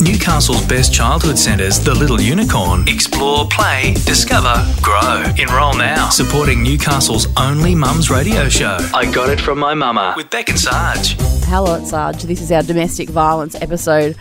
Newcastle's best childhood centres, The Little Unicorn. Explore, play, discover, grow. Enrol now. Supporting Newcastle's only mum's radio show. I got it from my mama with Beck and Sarge. Hello, it's Sarge. This is our domestic violence episode.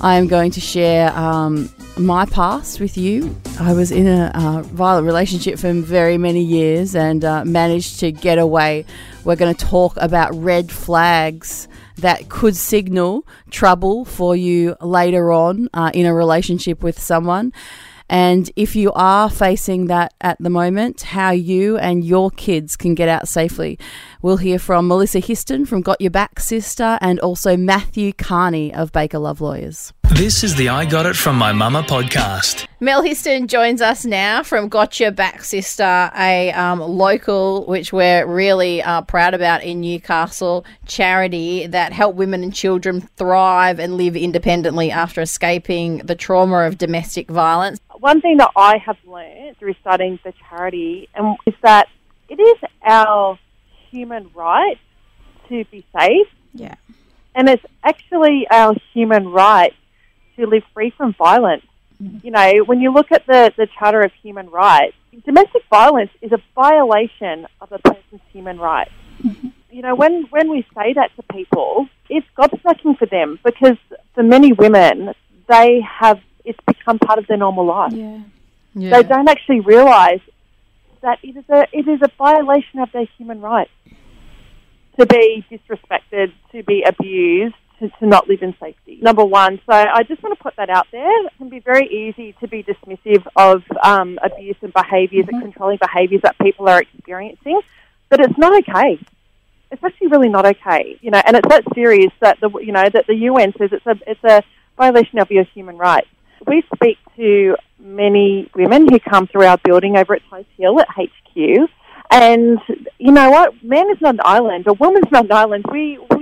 I am going to share um, my past with you. I was in a uh, violent relationship for very many years and uh, managed to get away. We're going to talk about red flags that could signal trouble for you later on uh, in a relationship with someone. And if you are facing that at the moment, how you and your kids can get out safely. We'll hear from Melissa Histon from Got Your Back Sister and also Matthew Carney of Baker Love Lawyers. This is the I Got It From My Mama podcast. Mel Histon joins us now from Got Your Back Sister, a um, local, which we're really uh, proud about in Newcastle, charity that help women and children thrive and live independently after escaping the trauma of domestic violence. One thing that I have learned through starting the charity um, is that it is our human right to be safe. Yeah. And it's actually our human right to live free from violence. You know, when you look at the, the Charter of Human Rights, domestic violence is a violation of a person's human rights. Mm-hmm. You know, when, when we say that to people, it's gobsmacking for them because for many women, they have, it's become part of their normal life. Yeah. Yeah. They don't actually realise that it is a it is a violation of their human rights to be disrespected, to be abused, to, to not live in safety. Number one. So I just want to put that out there. It can be very easy to be dismissive of um, abuse and behaviours mm-hmm. and controlling behaviours that people are experiencing, but it's not okay. It's actually really not okay, you know, and it's that serious that the you know that the UN says it's a it's a violation of your human rights. We speak to many women who come through our building over at Tighes Hill at HQ. And you know what? Man is not an island, or woman's not an island. We we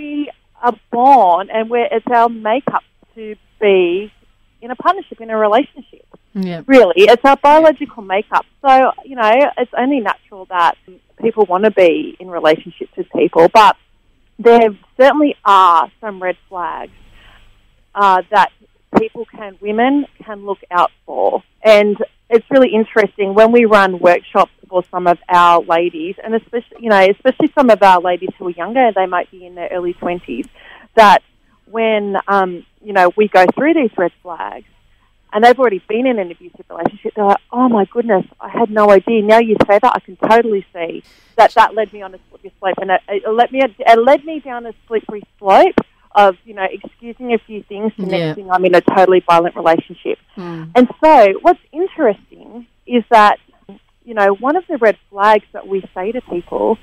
are born, and we're, it's our makeup to be in a partnership, in a relationship. Yeah. Really, it's our biological makeup. So you know, it's only natural that people want to be in relationships with people, but there certainly are some red flags uh, that people can, women can look out for. And it's really interesting when we run workshops for some of our ladies, and especially, you know, especially some of our ladies who are younger, they might be in their early 20s, that when, um, you know, we go through these red flags, and they've already been in an abusive relationship, they're like, oh my goodness, I had no idea. Now you say that, I can totally see that that led me on a slippery slope, and it, it led me, it led me down a slippery slope of you know excusing a few things to yeah. next thing I'm in a totally violent relationship. Mm. And so what's interesting is that you know one of the red flags that we say to people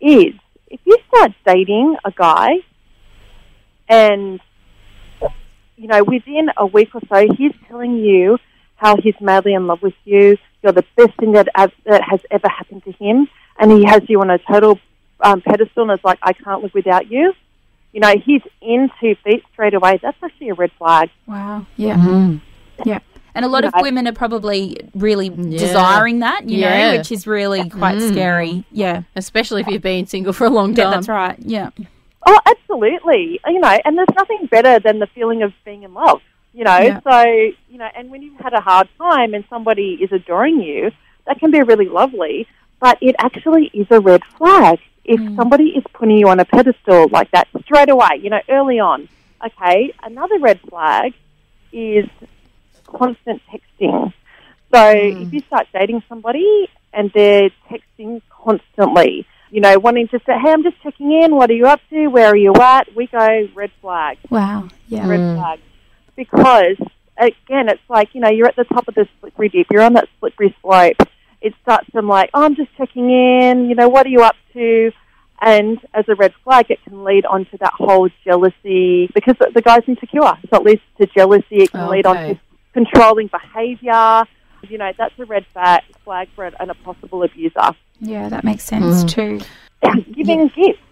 is if you start dating a guy and you know within a week or so he's telling you how he's madly in love with you, you're the best thing that, that has ever happened to him, and he has you on a total um, pedestal and is like, I can't live without you you know, he's in two feet straight away, that's actually a red flag. Wow. Yeah. Mm-hmm. Yeah. And a lot of women are probably really yeah. desiring that, you yeah. know, which is really quite mm. scary. Yeah. Especially if you've been single for a long time. Yeah, that's right. Yeah. Oh, absolutely. You know, and there's nothing better than the feeling of being in love, you know. Yeah. So, you know, and when you've had a hard time and somebody is adoring you, that can be really lovely, but it actually is a red flag if mm. somebody is putting you on a pedestal like that straight away, you know, early on, okay, another red flag is constant texting. So mm. if you start dating somebody and they're texting constantly, you know, wanting to say, hey, I'm just checking in, what are you up to, where are you at, we go red flag. Wow, yeah. Red mm. flag. Because, again, it's like, you know, you're at the top of the slippery dip, you're on that slippery slope it starts from like, oh, I'm just checking in, you know, what are you up to? And as a red flag, it can lead on to that whole jealousy because the guy's insecure. So it leads to jealousy. It can okay. lead on to controlling behaviour. You know, that's a red flag for an, a possible abuser. Yeah, that makes sense mm. too. Giving yeah. gifts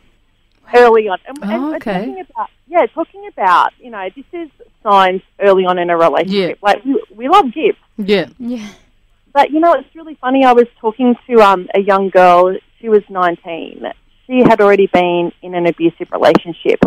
early on. And, oh, and okay. talking about, yeah, talking about, you know, this is signs early on in a relationship. Yeah. Like, we, we love gifts. Yeah. Yeah. But you know, it's really funny. I was talking to um, a young girl. She was 19. She had already been in an abusive relationship,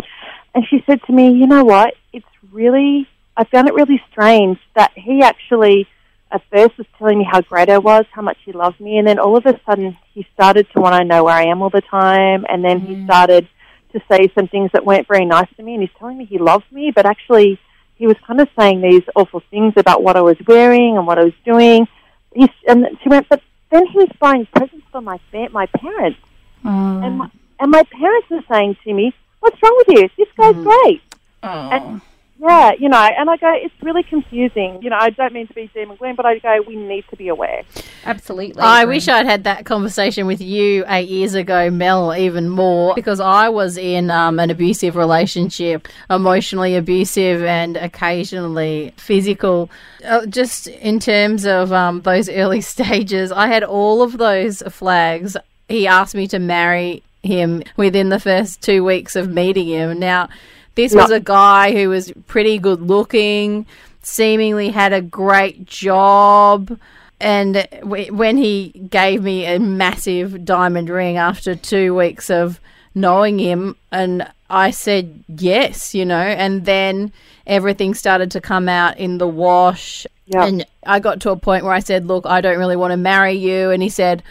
and she said to me, "You know what? It's really I found it really strange that he actually at first was telling me how great I was, how much he loved me, and then all of a sudden he started to want to know where I am all the time, and then mm. he started to say some things that weren't very nice to me, and he's telling me he loved me, but actually he was kind of saying these awful things about what I was wearing and what I was doing. He's, and she went, but then he was buying presents for my my parents, mm. and my, and my parents were saying to me, "What's wrong with you? This guy's mm. great." Oh. And yeah, you know, and I go, it's really confusing. You know, I don't mean to be doom and gloom, but I go, we need to be aware. Absolutely. I wish I'd had that conversation with you eight years ago, Mel, even more, because I was in um, an abusive relationship, emotionally abusive and occasionally physical. Uh, just in terms of um, those early stages, I had all of those flags. He asked me to marry him within the first two weeks of meeting him. Now, this was a guy who was pretty good looking, seemingly had a great job. And when he gave me a massive diamond ring after two weeks of knowing him, and I said yes, you know, and then everything started to come out in the wash. And I got to a point where I said, Look, I don't really want to marry you. And he said,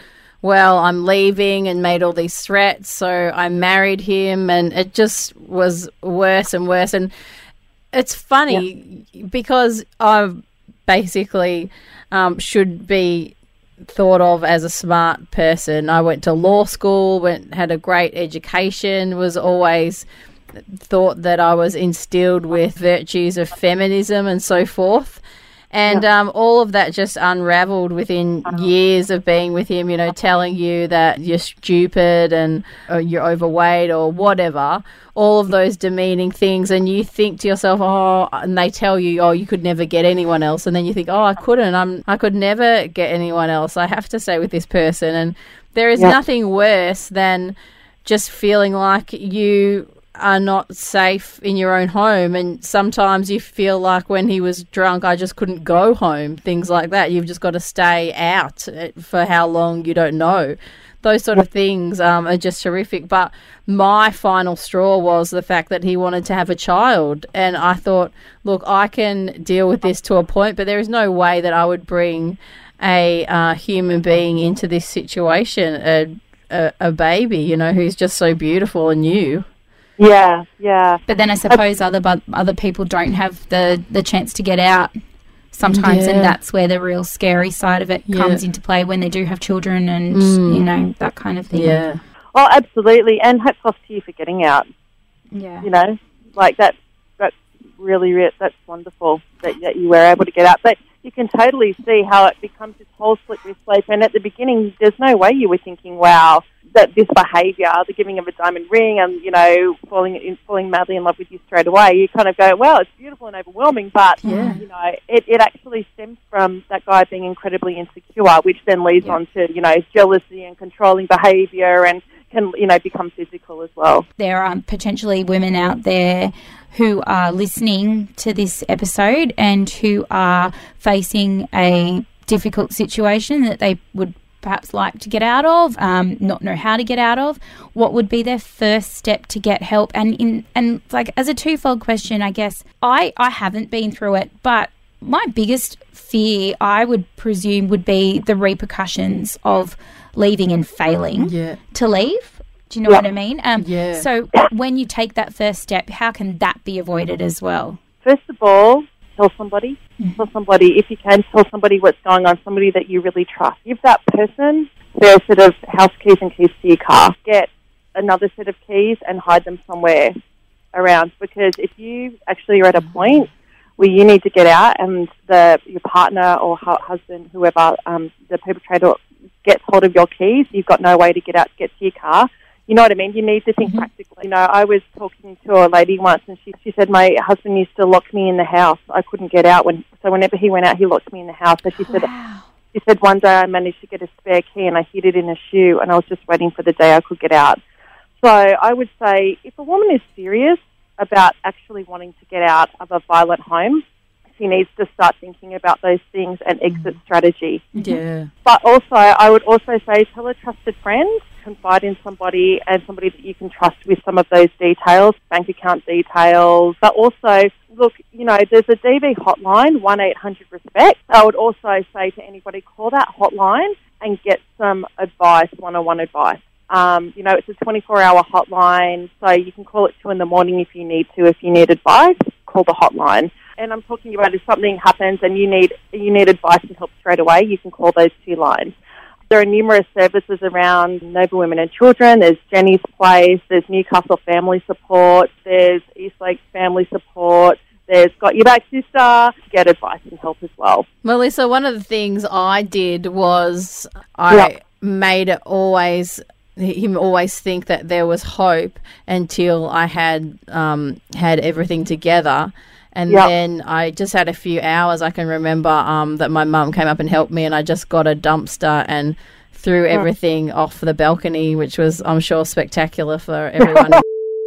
well, I'm leaving and made all these threats. So I married him, and it just was worse and worse. And it's funny yeah. because I basically um, should be thought of as a smart person. I went to law school, went had a great education, was always thought that I was instilled with virtues of feminism and so forth. And um, all of that just unraveled within uh-huh. years of being with him, you know, telling you that you're stupid and you're overweight or whatever, all of those demeaning things. And you think to yourself, oh, and they tell you, oh, you could never get anyone else. And then you think, oh, I couldn't. I'm, I could never get anyone else. I have to stay with this person. And there is nothing worse than just feeling like you are not safe in your own home. And sometimes you feel like when he was drunk, I just couldn't go home, things like that. You've just got to stay out eh, for how long you don't know. Those sort of things um, are just horrific. But my final straw was the fact that he wanted to have a child. And I thought, look, I can deal with this to a point, but there is no way that I would bring a uh, human being into this situation, a, a, a baby, you know, who's just so beautiful and new. Yeah, yeah. But then I suppose other other people don't have the the chance to get out sometimes, yeah. and that's where the real scary side of it yeah. comes into play when they do have children and mm. you know that kind of thing. Yeah. Oh, absolutely. And hats off to you for getting out. Yeah. You know, like that. That's really that's wonderful that, that you were able to get out. But you can totally see how it becomes this whole slippery slope. And at the beginning, there's no way you were thinking, "Wow." that this behaviour, the giving of a diamond ring, and you know, falling in, falling madly in love with you straight away, you kind of go, well, it's beautiful and overwhelming, but yeah. you know, it, it actually stems from that guy being incredibly insecure, which then leads yeah. on to you know jealousy and controlling behaviour and can you know become physical as well. There are potentially women out there who are listening to this episode and who are facing a difficult situation that they would perhaps like to get out of, um, not know how to get out of, what would be their first step to get help? And in and like as a twofold question, I guess I I haven't been through it, but my biggest fear, I would presume, would be the repercussions of leaving and failing yeah. to leave. Do you know yeah. what I mean? Um, yeah. So when you take that first step, how can that be avoided as well? First of all, tell somebody. Mm-hmm. Tell somebody, if you can, tell somebody what's going on, somebody that you really trust. Give that person their set of house keys and keys to your car. Get another set of keys and hide them somewhere around because if you actually are at a point where you need to get out and the your partner or husband, whoever, um, the perpetrator gets hold of your keys, you've got no way to get out to get to your car you know what I mean? You need to think mm-hmm. practically. You know, I was talking to a lady once, and she she said my husband used to lock me in the house. I couldn't get out when so whenever he went out, he locked me in the house. So she said. She said one day I managed to get a spare key and I hid it in a shoe and I was just waiting for the day I could get out. So I would say if a woman is serious about actually wanting to get out of a violent home, she needs to start thinking about those things and exit strategy. Yeah. But also, I would also say tell a trusted friend, confide in somebody and somebody that you can trust with some of those details, bank account details. But also, look, you know, there's a DV hotline, 1 800 RESPECT. I would also say to anybody, call that hotline and get some advice, one on one advice. Um, you know, it's a 24 hour hotline, so you can call it 2 in the morning if you need to. If you need advice, call the hotline. And I'm talking about if something happens and you need, you need advice and help straight away, you can call those two lines. There are numerous services around Noble Women and Children. There's Jenny's Place. There's Newcastle Family Support. There's Eastlake Family Support. There's Got Your Back Sister. Get advice and help as well. Melissa, one of the things I did was I Yeah. made it always him always think that there was hope until I had um, had everything together. And Yeah. then I just had a few hours. I can remember um, that my mum came up and helped me, and I just got a dumpster and threw everything off the balcony, which was, I'm sure, spectacular for everyone.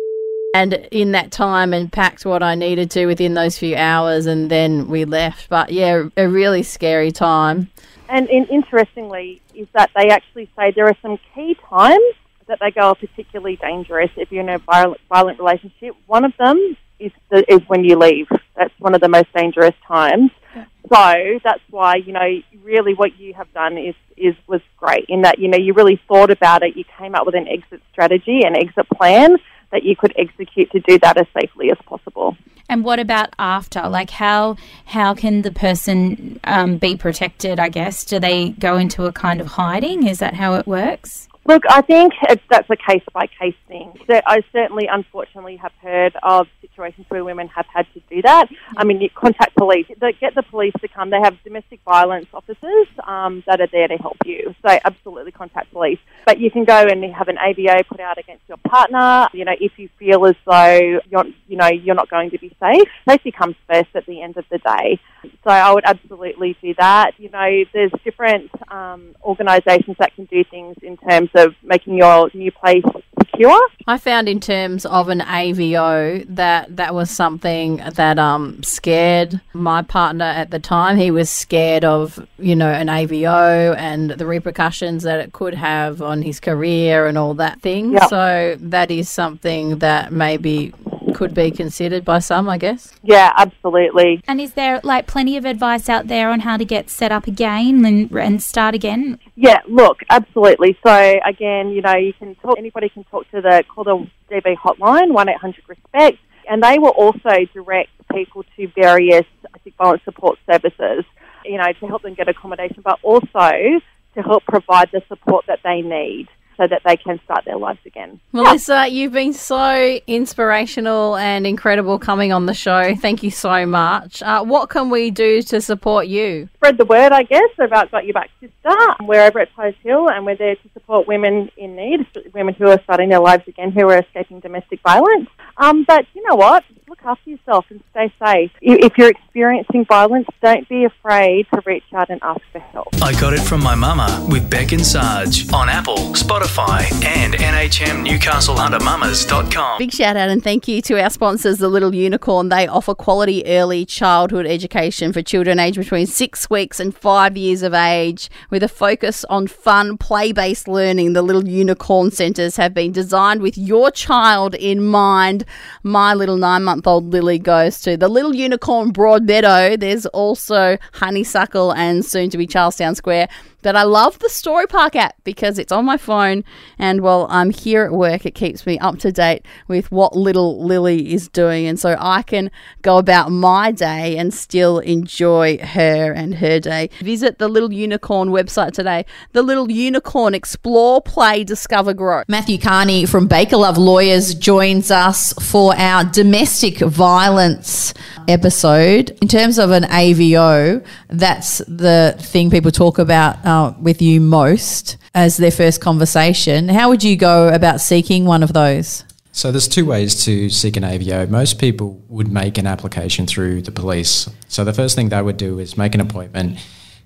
and in that time, and packed what I needed to within those few hours, and then we left. But yeah, a really scary time. And in, interestingly, is that they actually say there are some key times that they go are particularly dangerous if you're in a violent, violent relationship. One of them is the, is when you leave. That's one of the most dangerous times. So that's why you know really what you have done is is was great in that you know you really thought about it. You came up with an exit strategy, an exit plan that you could execute to do that as safely as possible. And what about after? Like how how can the person um, be protected? I guess do they go into a kind of hiding? Is that how it works? Look, I think it's, that's a case by case thing. So I certainly, unfortunately, have heard of situations where women have had to do that. I mean, you contact police, They get the police to come. They have domestic violence officers um, that are there to help you. So absolutely contact police. But you can go and have an AVO put out against your partner. You know, if you feel as though you're, you know, you're not going to be safe, safety comes first at the end of the day. So I would absolutely do that. You know, there's different um, organisations that can do things in terms of making your new place secure. I found in terms of an AVO that that was something that um scared my partner at the time. He was scared of, you know, an AVO and the repercussions that it could have on his career and all that thing. Yeah. So that is something that maybe could be considered by some, I guess. Yeah, absolutely. And is there like plenty of advice out there on how to get set up again and, and start again? Yeah, look, absolutely. So again, you know, you can talk. Anybody can talk to the call the DV hotline one eight hundred respect, and they will also direct people to various domestic violence support services. You know, to help them get accommodation, but also to help provide the support that they need so that they can start their lives again. Melissa, you've been so inspirational and incredible coming on the show. Thank you so much. Uh, what can we do to support you? spread the word, I guess, about Got Your Back Sister, We're over at Tighes Hill, and we're there to support women in need, women who are starting their lives again, who are escaping domestic violence. Um, but you know what? Look after yourself and stay safe. If you're experiencing violence, don't be afraid to reach out and ask for help. I got it from my mama with Beck and Sarge on Apple, Spotify, and NHMNewcastleHunterMamas.com. Big shout out and thank you to our sponsors, The Little Unicorn. They offer quality early childhood education for children aged between six weeks and five years of age with a focus on fun, play based learning. The Little Unicorn centres have been designed with your child in mind. My little nine month old Lily goes to the Little Unicorn Broadmeadow. There's also Honeysuckle and soon to be Charlestown Square. But I love the Storypark app because it's on my phone, and while I'm here at work, it keeps me up to date with what little Lily is doing, and so I can go about my day and still enjoy her and her day. Visit the Little Unicorn website today. The Little Unicorn Explore, Play, Discover, Grow. Matthew Carney from Baker Love Lawyers joins us for our domestic violence episode. In terms of an AVO, that's the thing people talk about uh, with you most as their first conversation. How would you go about seeking one of those? So there's two ways to seek an AVO. Most people would make an application through the police. So the first thing they would do is make an appointment,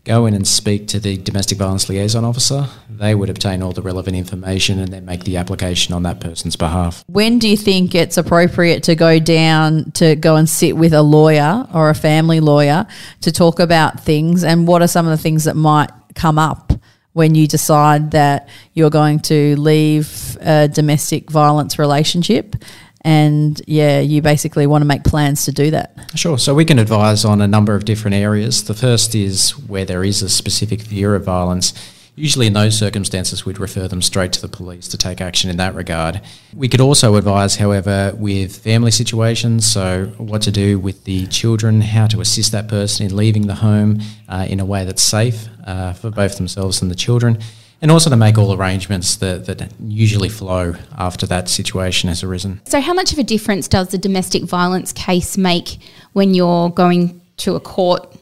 go in and speak to the domestic violence liaison officer. They would obtain all the relevant information and then make the application on that person's behalf. When do you think it's appropriate to go down to go and sit with a lawyer or a family lawyer to talk about things? And what are some of the things that might come up when you decide that you're going to leave a domestic violence relationship? And yeah, you basically want to make plans to do that. Sure. So we can advise on a number of different areas. The first is where there is a specific fear of violence. Usually, in those circumstances, we'd refer them straight to the police to take action in that regard. We could also advise, however, with family situations, so what to do with the children, how to assist that person in leaving the home uh, in a way that's safe uh, for both themselves and the children and also to make all arrangements that, that usually flow after that situation has arisen. So, how much of a difference does the domestic violence case make when you're going to a court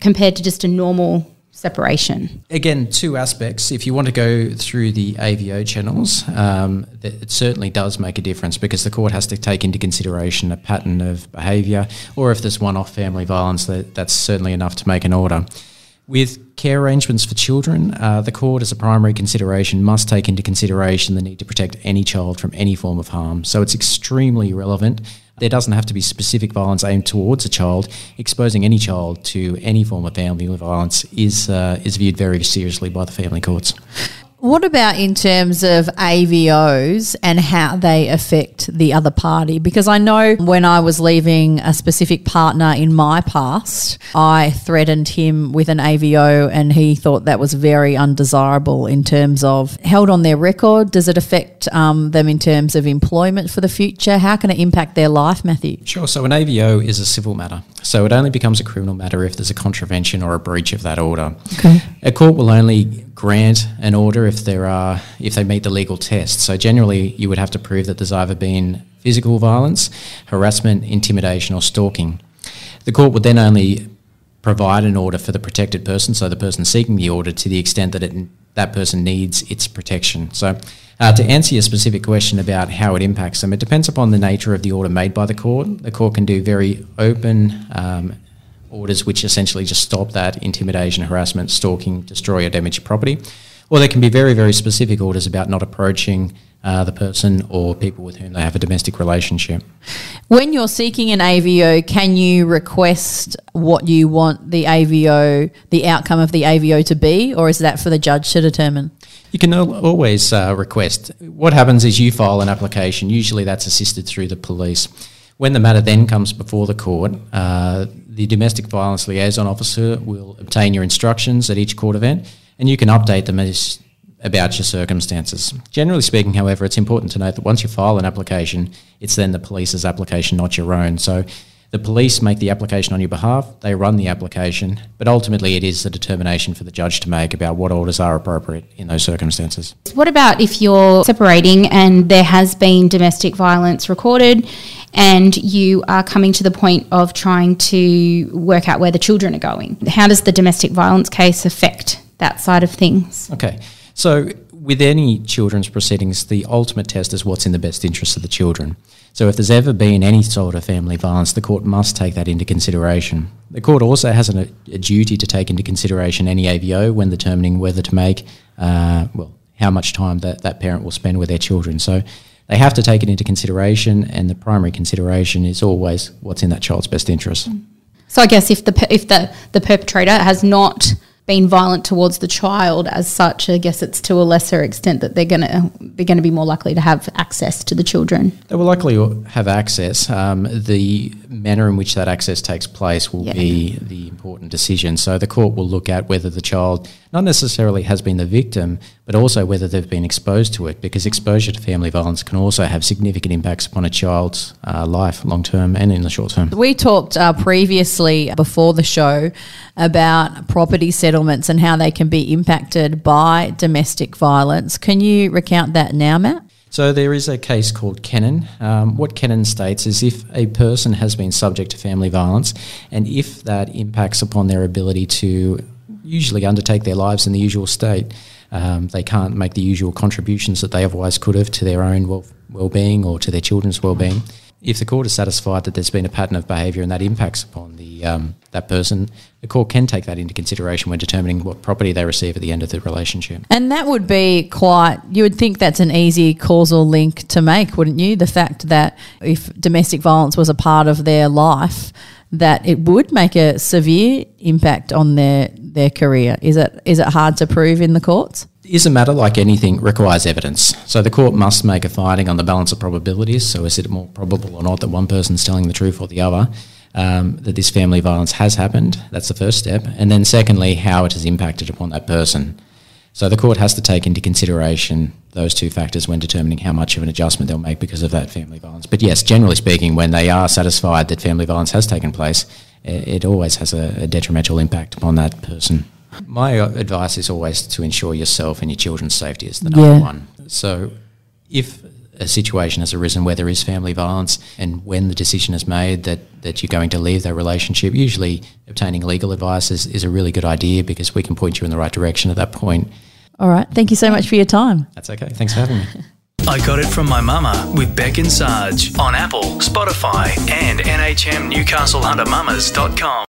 compared to just a normal separation? Again, two aspects. If you want to go through the AVO channels, um, it certainly does make a difference because the court has to take into consideration a pattern of behaviour, or if there's one off family violence, that, that's certainly enough to make an order. With care arrangements for children, uh, the court, as a primary consideration, must take into consideration the need to protect any child from any form of harm. So it's extremely relevant. There doesn't have to be specific violence aimed towards a child. Exposing any child to any form of family violence is uh, is viewed very seriously by the family courts. What about in terms of AVOs and how they affect the other party? Because I know when I was leaving a specific partner in my past, I threatened him with an AVO and he thought that was very undesirable in terms of held on their record. Does it affect um, them in terms of employment for the future? How can it impact their life, Matthew? Sure. So an AVO is a civil matter. So it only becomes a criminal matter if there's a contravention or a breach of that order. Okay. A court will only grant an order if there are if they meet the legal test. So generally, you would have to prove that there's either been physical violence, harassment, intimidation, or stalking. The court would then only provide an order for the protected person, so the person seeking the order, to the extent that it, that person needs its protection. So. Uh, to answer your specific question about how it impacts them, it depends upon the nature of the order made by the court. The court can do very open um, orders which essentially just stop that intimidation, harassment, stalking, destroy or damage property. Or there can be very, very specific orders about not approaching uh, the person or people with whom they have a domestic relationship. When you're seeking an AVO, can you request what you want the AVO, the outcome of the AVO to be, or is that for the judge to determine? You can always uh, request. What happens is you file an application, usually that's assisted through the police. When the matter then comes before the court, uh, the domestic violence liaison officer will obtain your instructions at each court event and you can update them as about your circumstances. Generally speaking, however, it's important to note that once you file an application, it's then the police's application, not your own. So the police make the application on your behalf, they run the application, but ultimately it is a determination for the judge to make about what orders are appropriate in those circumstances. What about if you're separating and there has been domestic violence recorded and you are coming to the point of trying to work out where the children are going? How does the domestic violence case affect that side of things? Okay. So, with any children's proceedings, the ultimate test is what's in the best interest of the children. So, if there's ever been any sort of family violence, the court must take that into consideration. The court also has an, a duty to take into consideration any AVO when determining whether to make, uh, well, how much time that, that parent will spend with their children. So, they have to take it into consideration, and the primary consideration is always what's in that child's best interest. So, I guess if the if the the perpetrator has not been violent towards the child as such, I guess it's to a lesser extent that they're gonna they're gonna be more likely to have access to the children. They will likely have access. Um, the manner in which that access takes place will yeah. be the important decision. So the court will look at whether the child not necessarily has been the victim, but also whether they've been exposed to it, because exposure to family violence can also have significant impacts upon a child's uh, life, long term and in the short term. We talked uh, previously before the show about property settlements and how they can be impacted by domestic violence. Can you recount that now, Matt? So there is a case called Kennon. Um, what Kennon states is if a person has been subject to family violence and if that impacts upon their ability to usually undertake their lives in the usual state. Um, they can't make the usual contributions that they otherwise could have to their own well, well-being or to their children's well-being. If the court is satisfied that there's been a pattern of behaviour and that impacts upon the um, that person, the court can take that into consideration when determining what property they receive at the end of the relationship. And that would be quite, you would think that's an easy causal link to make, wouldn't you? The fact that if domestic violence was a part of their life, that it would make a severe impact on their, their career. Is it, is it hard to prove in the courts? is a matter like anything requires evidence. So the court must make a finding on the balance of probabilities. So is it more probable or not that one person's telling the truth or the other? Um, that this family violence has happened. That's the first step. And then secondly, how it has impacted upon that person. So the court has to take into consideration those two factors when determining how much of an adjustment they'll make because of that family violence. But yes, generally speaking, when they are satisfied that family violence has taken place, it always has a, detrimental impact upon that person. My advice is always to ensure yourself and your children's safety is the number yeah. one. So if a situation has arisen where there is family violence and when the decision is made that, that you're going to leave that relationship, usually obtaining legal advice is, is a really good idea because we can point you in the right direction at that point. All right. Thank you so much for your time. That's okay. Thanks for having me. I got it from my mama with Beck and Sarge on Apple, Spotify, and NHMNewcastleHunterMamas.com.